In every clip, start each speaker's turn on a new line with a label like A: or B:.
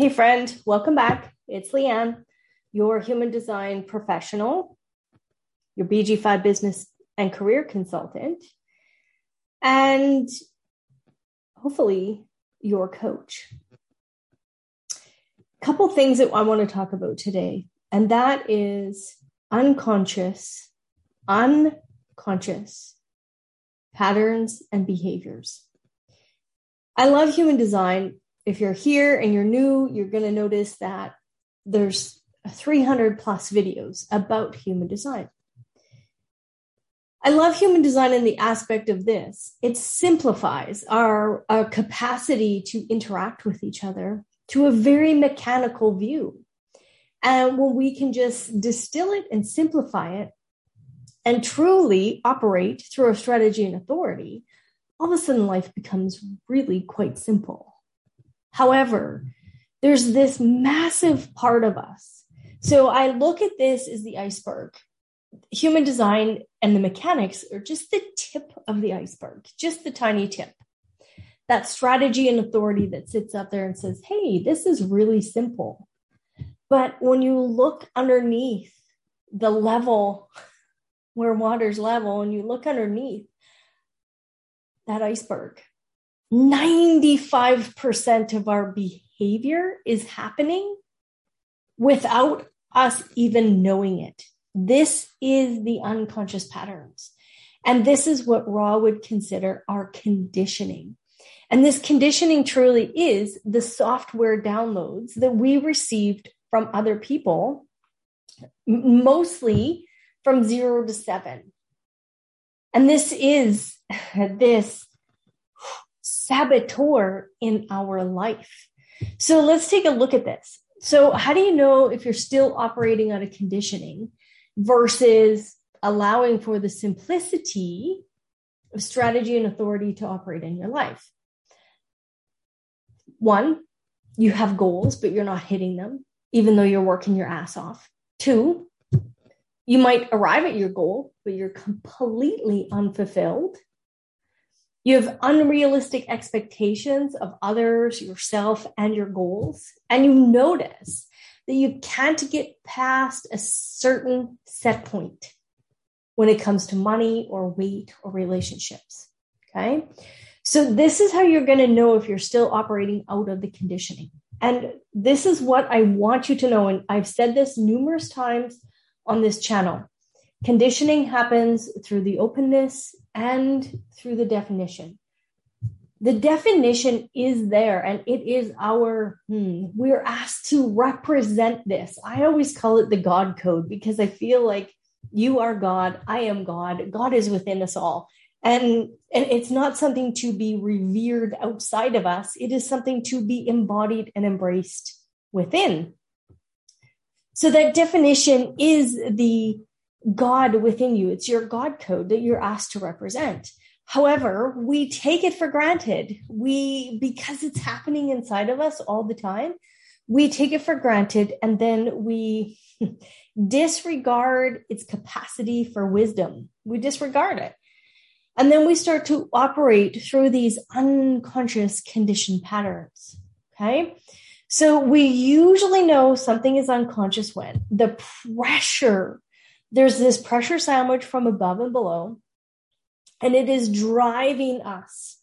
A: Hey, friend, welcome back. It's Leanne, your human design professional, your BG5 business and career consultant, and hopefully your coach. A couple things that I want to talk about today, and that is unconscious, unconscious patterns and behaviors. I love human design if you're here and you're new, you're going to notice that there's 300 plus videos about human design. I love human design in the aspect of this. It simplifies our, our capacity to interact with each other to a very mechanical view. And when we can just distill it and simplify it and truly operate through a strategy and authority, all of a sudden life becomes really quite simple. However, there's this massive part of us. So I look at this as the iceberg. Human design and the mechanics are just the tip of the iceberg, just the tiny tip. That strategy and authority that sits up there and says, hey, this is really simple. But when you look underneath the level where water's level and you look underneath that iceberg, 95% of our behavior is happening without us even knowing it. This is the unconscious patterns. And this is what Ra would consider our conditioning. And this conditioning truly is the software downloads that we received from other people, mostly from zero to seven. And this is this saboteur in our life. So let's take a look at this. So, how do you know if you're still operating out of conditioning versus allowing for the simplicity of strategy and authority to operate in your life? One, you have goals, but you're not hitting them, even though you're working your ass off. Two, you might arrive at your goal, but you're completely unfulfilled you have unrealistic expectations of others, yourself, and your goals. And you notice that you can't get past a certain set point when it comes to money or weight or relationships. Okay. So this is how you're going to know if you're still operating out of the conditioning. And this is what I want you to know. And I've said this numerous times on this channel. Conditioning happens through the openness and through the definition. The definition is there and it is our, hmm, we're asked to represent this. I always call it the God code because I feel like you are God, I am God, God is within us all. And, and it's not something to be revered outside of us, it is something to be embodied and embraced within. So that definition is the God within you. It's your God code that you're asked to represent. However, we take it for granted. We, because it's happening inside of us all the time, we take it for granted and then we disregard its capacity for wisdom. We disregard it. And then we start to operate through these unconscious conditioned patterns. Okay. So we usually know something is unconscious when the pressure there's this pressure sandwich from above and below, and it is driving us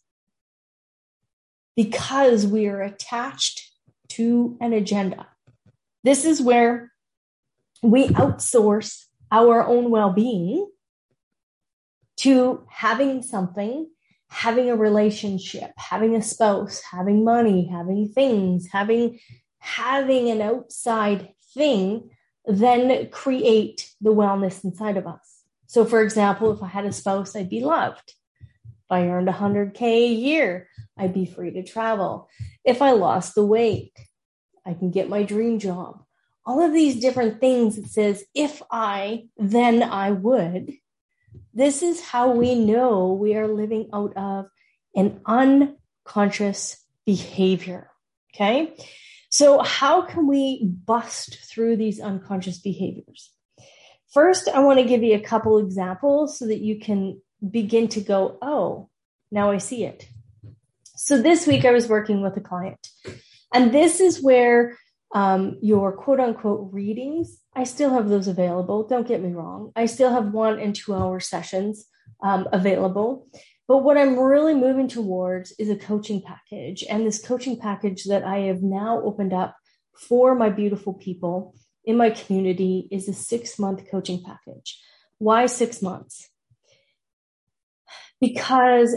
A: because we are attached to an agenda. This is where we outsource our own well being to having something, having a relationship, having a spouse, having money, having things, having having an outside thing then create the wellness inside of us. So, for example, if I had a spouse, I'd be loved. If I earned 100K a year, I'd be free to travel. If I lost the weight, I can get my dream job. All of these different things it says, if I, then I would. This is how we know we are living out of an unconscious behavior. Okay. So, how can we bust through these unconscious behaviors? First, I want to give you a couple examples so that you can begin to go, oh, now I see it. So, this week I was working with a client And this is where um, your quote unquote readings, I still have those available. Don't get me wrong. I still have one and two hour sessions um, available. But what I'm really moving towards is a coaching package. And this coaching package that I have now opened up for my beautiful people in my community is a six month coaching package. Why six months? Because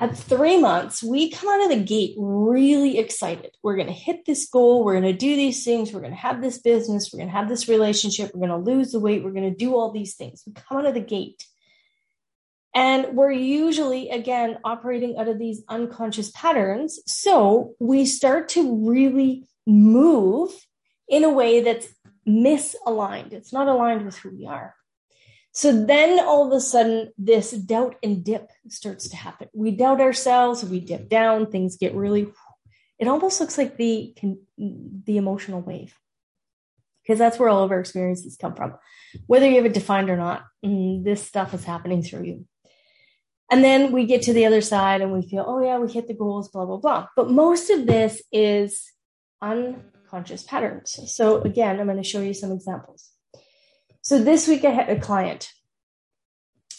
A: at three months, we come out of the gate really excited. We're going to hit this goal. We're going to do these things. We're going to have this business. We're going to have this relationship. We're going to lose the weight. We're going to do all these things. We come out of the gate. And we're usually, again, operating out of these unconscious patterns. So we start to really move in a way that's misaligned. It's not aligned with who we are. So then all of a sudden, this doubt and dip starts to happen. We doubt ourselves, we dip down, things get really, it almost looks like the, the emotional wave. Because that's where all of our experiences come from. Whether you have it defined or not, mm, this stuff is happening through you. And then we get to the other side and we feel, oh, yeah, we hit the goals, blah, blah, blah. But most of this is unconscious patterns. So, again, I'm going to show you some examples. So this week I had a client.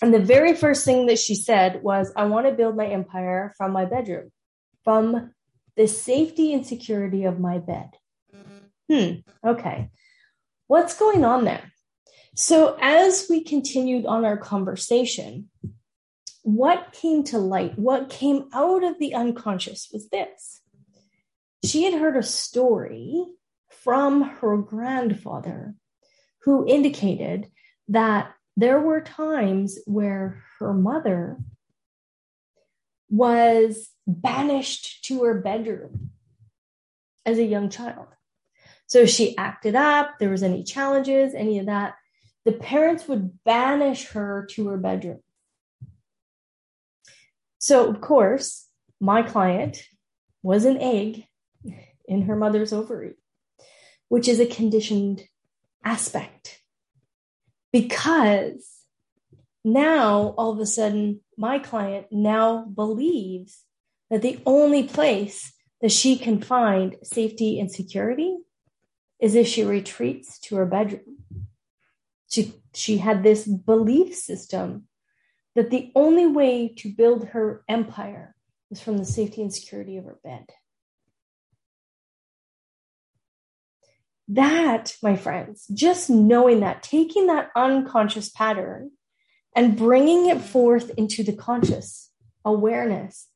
A: And the very first thing that she said was, I want to build my empire from my bedroom, from the safety and security of my bed. Hmm, okay. What's going on there? So, as we continued on our conversation, what came to light, what came out of the unconscious was this. She had heard a story from her grandfather who indicated that there were times where her mother was banished to her bedroom as a young child. So she acted up, there was any challenges, any of that. The parents would banish her to her bedroom. So, of course, my client was an egg in her mother's ovary, which is a conditioned aspect because now all of a sudden my client now believes that the only place that she can find safety and security is if she retreats to her bedroom. She, she had this belief system that the only way to build her empire was from the safety and security of her bed. That, my friends, just knowing that, taking that unconscious pattern and bringing it forth into the conscious awareness,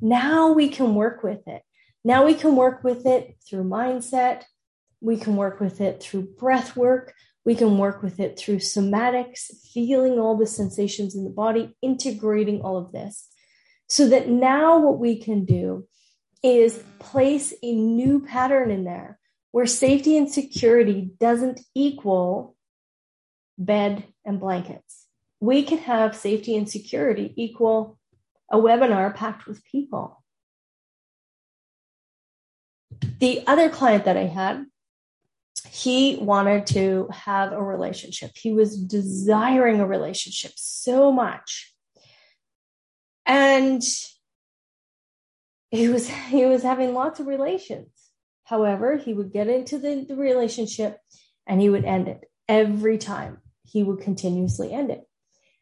A: now we can work with it. Now we can work with it through mindset. We can work with it through breath work. We can work with it through somatics, feeling all the sensations in the body, integrating all of this. So that now what we can do is place a new pattern in there where safety and security doesn't equal bed and blankets. We can have safety and security equal a webinar packed with people. The other client that I had, he wanted to have a relationship. He was desiring a relationship so much. And he was he was having lots of relations However, he would get into the, the relationship and he would end it every time. He would continuously end it.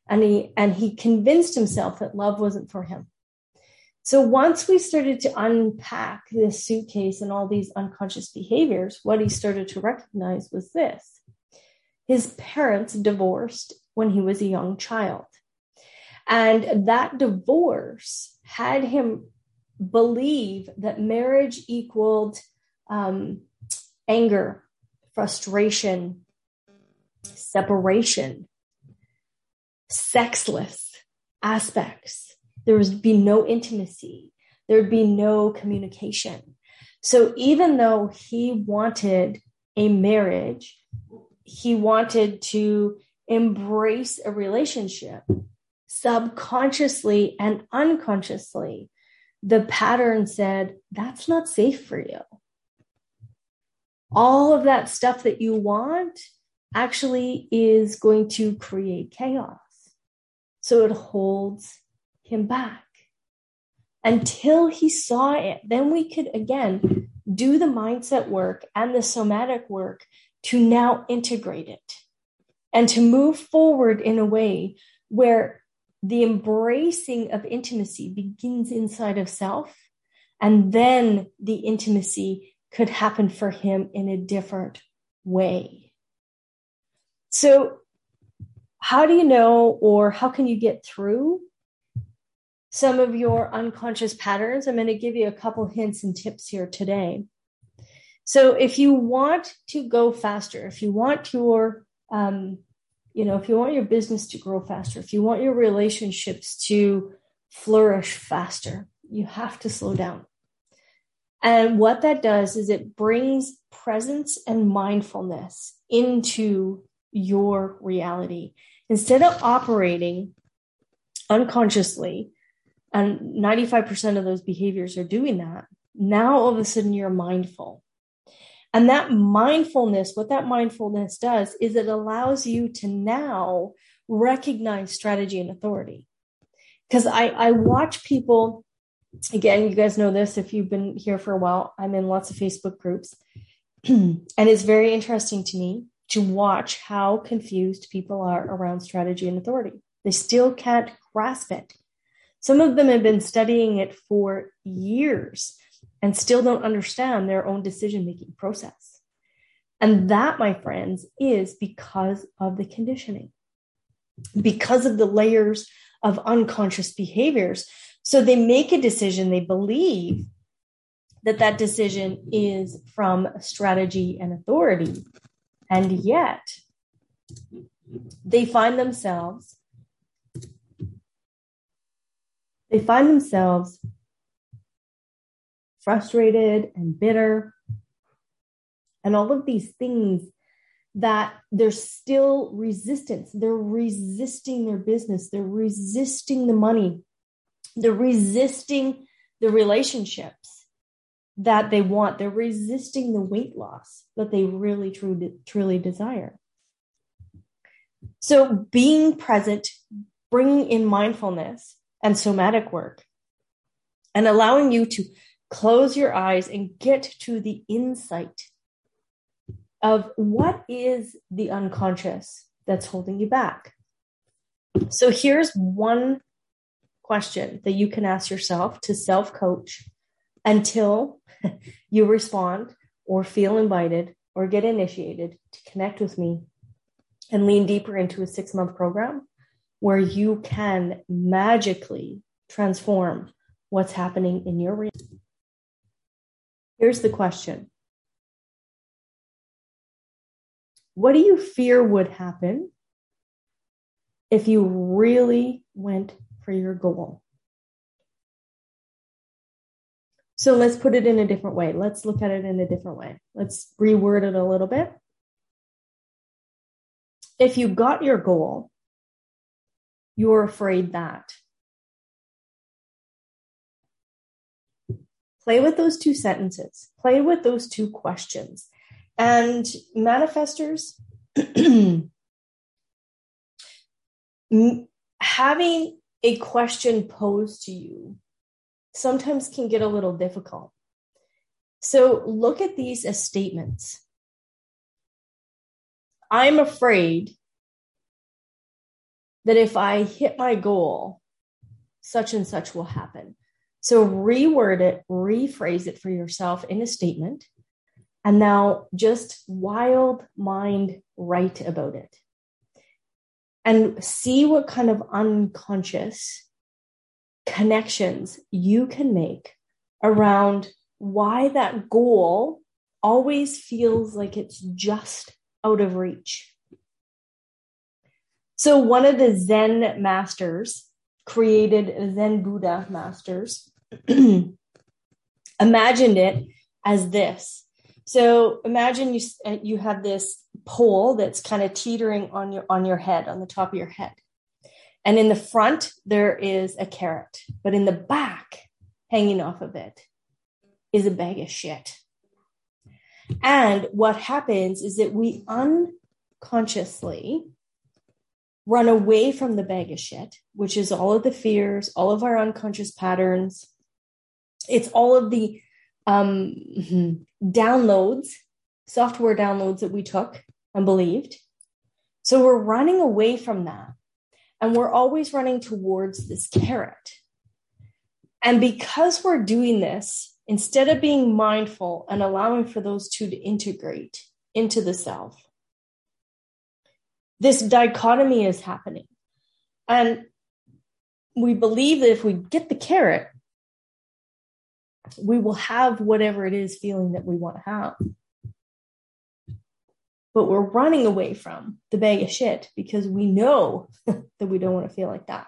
A: And he and he convinced himself that love wasn't for him. So once we started to unpack this suitcase and all these unconscious behaviors, what he started to recognize was this. His parents divorced when he was a young child. And that divorce had him believe that marriage equaled um, anger, frustration, separation, sexless aspects. There would be no intimacy. There would be no communication. So even though he wanted a marriage, he wanted to embrace a relationship subconsciously and unconsciously. The pattern said, that's not safe for you all of that stuff that you want actually is going to create chaos. So it holds him back until he saw it. Then we could again do the mindset work and the somatic work to now integrate it and to move forward in a way where the embracing of intimacy begins inside of self and then the intimacy could happen for him in a different way. So, how do you know, or how can you get through some of your unconscious patterns? I'm going to give you a couple hints and tips here today. So, if you want to go faster, if you want your, um, you know, if you want your business to grow faster, if you want your relationships to flourish faster, you have to slow down. And what that does is it brings presence and mindfulness into your reality. Instead of operating unconsciously, and 95% of those behaviors are doing that, now all of a sudden you're mindful. And that mindfulness, what that mindfulness does is it allows you to now recognize strategy and authority. Because I, I watch people again, you guys know this if you've been here for a while. I'm in lots of Facebook groups. and it's very interesting to me to watch how confused people are around strategy and authority. They still can't grasp it. Some of them have been studying it for years and still don't understand their own decision making process. And that, my friends, is because of the conditioning, because of the layers of unconscious behaviors so they make a decision, they believe that that decision is from strategy and authority. And yet they find themselves they find themselves frustrated and bitter and all of these things that there's still resistance. They're resisting their business, they're resisting the money, they're resisting the relationships that they want. They're resisting the weight loss that they really truly, truly desire. So being present, bringing in mindfulness and somatic work and allowing you to close your eyes and get to the insight of what is the unconscious that's holding you back. So here's one question that you can ask yourself to self coach until you respond or feel invited or get initiated to connect with me and lean deeper into a six month program where you can magically transform what's happening in your reality. Here's the question What do you fear would happen if you really went for your goal. So let's put it in a different way. Let's look at it in a different way. Let's reword it a little bit. If you got your goal, you're afraid that. Play with those two sentences, play with those two questions. And manifestors, having a question posed to you sometimes can get a little difficult. So look at these as statements. I'm afraid that if I hit my goal, such and such will happen. So reword it, rephrase it for yourself in a statement, and now just wild mind write about it and see what kind of unconscious connections you can make around why that goal always feels like it's just out of reach. So, one of the Zen masters created Zen Buddha masters, imagined it as this. So, imagine you, uh, you have this pole that's kind of teetering on your on your head on the top of your head and in the front there is a carrot but in the back hanging off of it is a bag of shit and what happens is that we unconsciously run away from the bag of shit which is all of the fears all of our unconscious patterns it's all of the um, downloads, software downloads that we took and believed. So we're running away from that. And we're always running towards this carrot. And because we're doing this, instead of being mindful and allowing for those two to integrate into the self, this dichotomy is happening. And we believe that if we get the carrot, we will have whatever it is feeling that we want to have. But we're running away from the bag of shit because we know that we don't want to feel like that.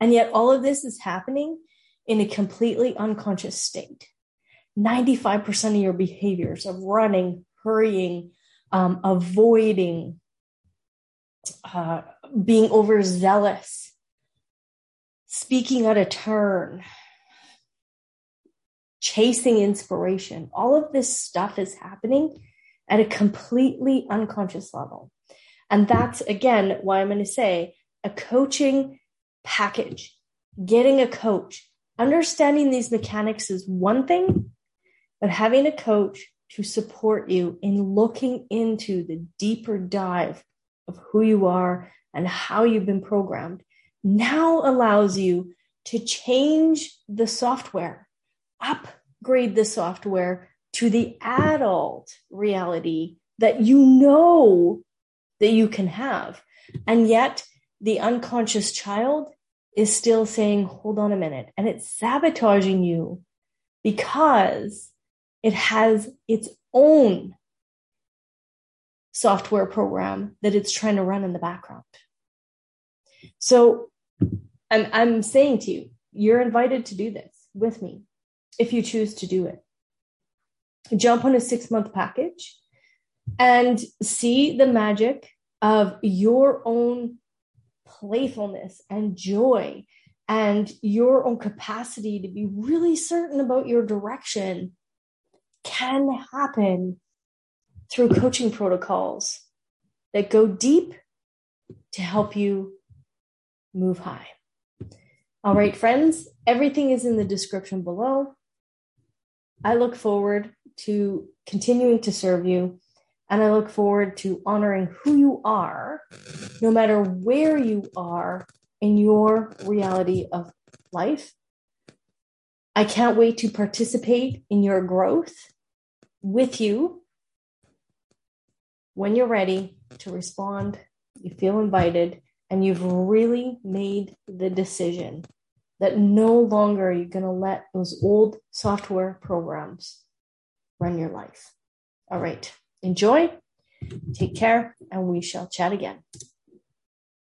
A: And yet, all of this is happening in a completely unconscious state. 95% of your behaviors of running, hurrying, um, avoiding, uh, being overzealous, speaking out of turn, chasing inspiration. All of this stuff is happening at a completely unconscious level. And that's again why I'm going to say a coaching package, getting a coach, understanding these mechanics is one thing, but having a coach to support you in looking into the deeper dive of who you are and how you've been programmed now allows you to change the software upgrade the software to the adult reality that you know that you can have. And yet the unconscious child is still saying, hold on a minute. And it's sabotaging you because it has its own software program that it's trying to run in the background. So I'm, I'm saying to you, you're invited to do this with me if you choose to do it. Jump on a six month package and see the magic of your own playfulness and joy and your own capacity to be really certain about your direction can happen through coaching protocols that go deep to help you move high. All right, friends, everything is in the description below. I look forward to continuing to serve you. And I look forward to honoring who you are, no matter where you are in your reality of life. I can't wait to participate in your growth with you when you're ready to respond. You feel invited, and you've really made the decision that no longer you're going to let those old software programs run your life. All right. Enjoy. Take care, and we shall chat again.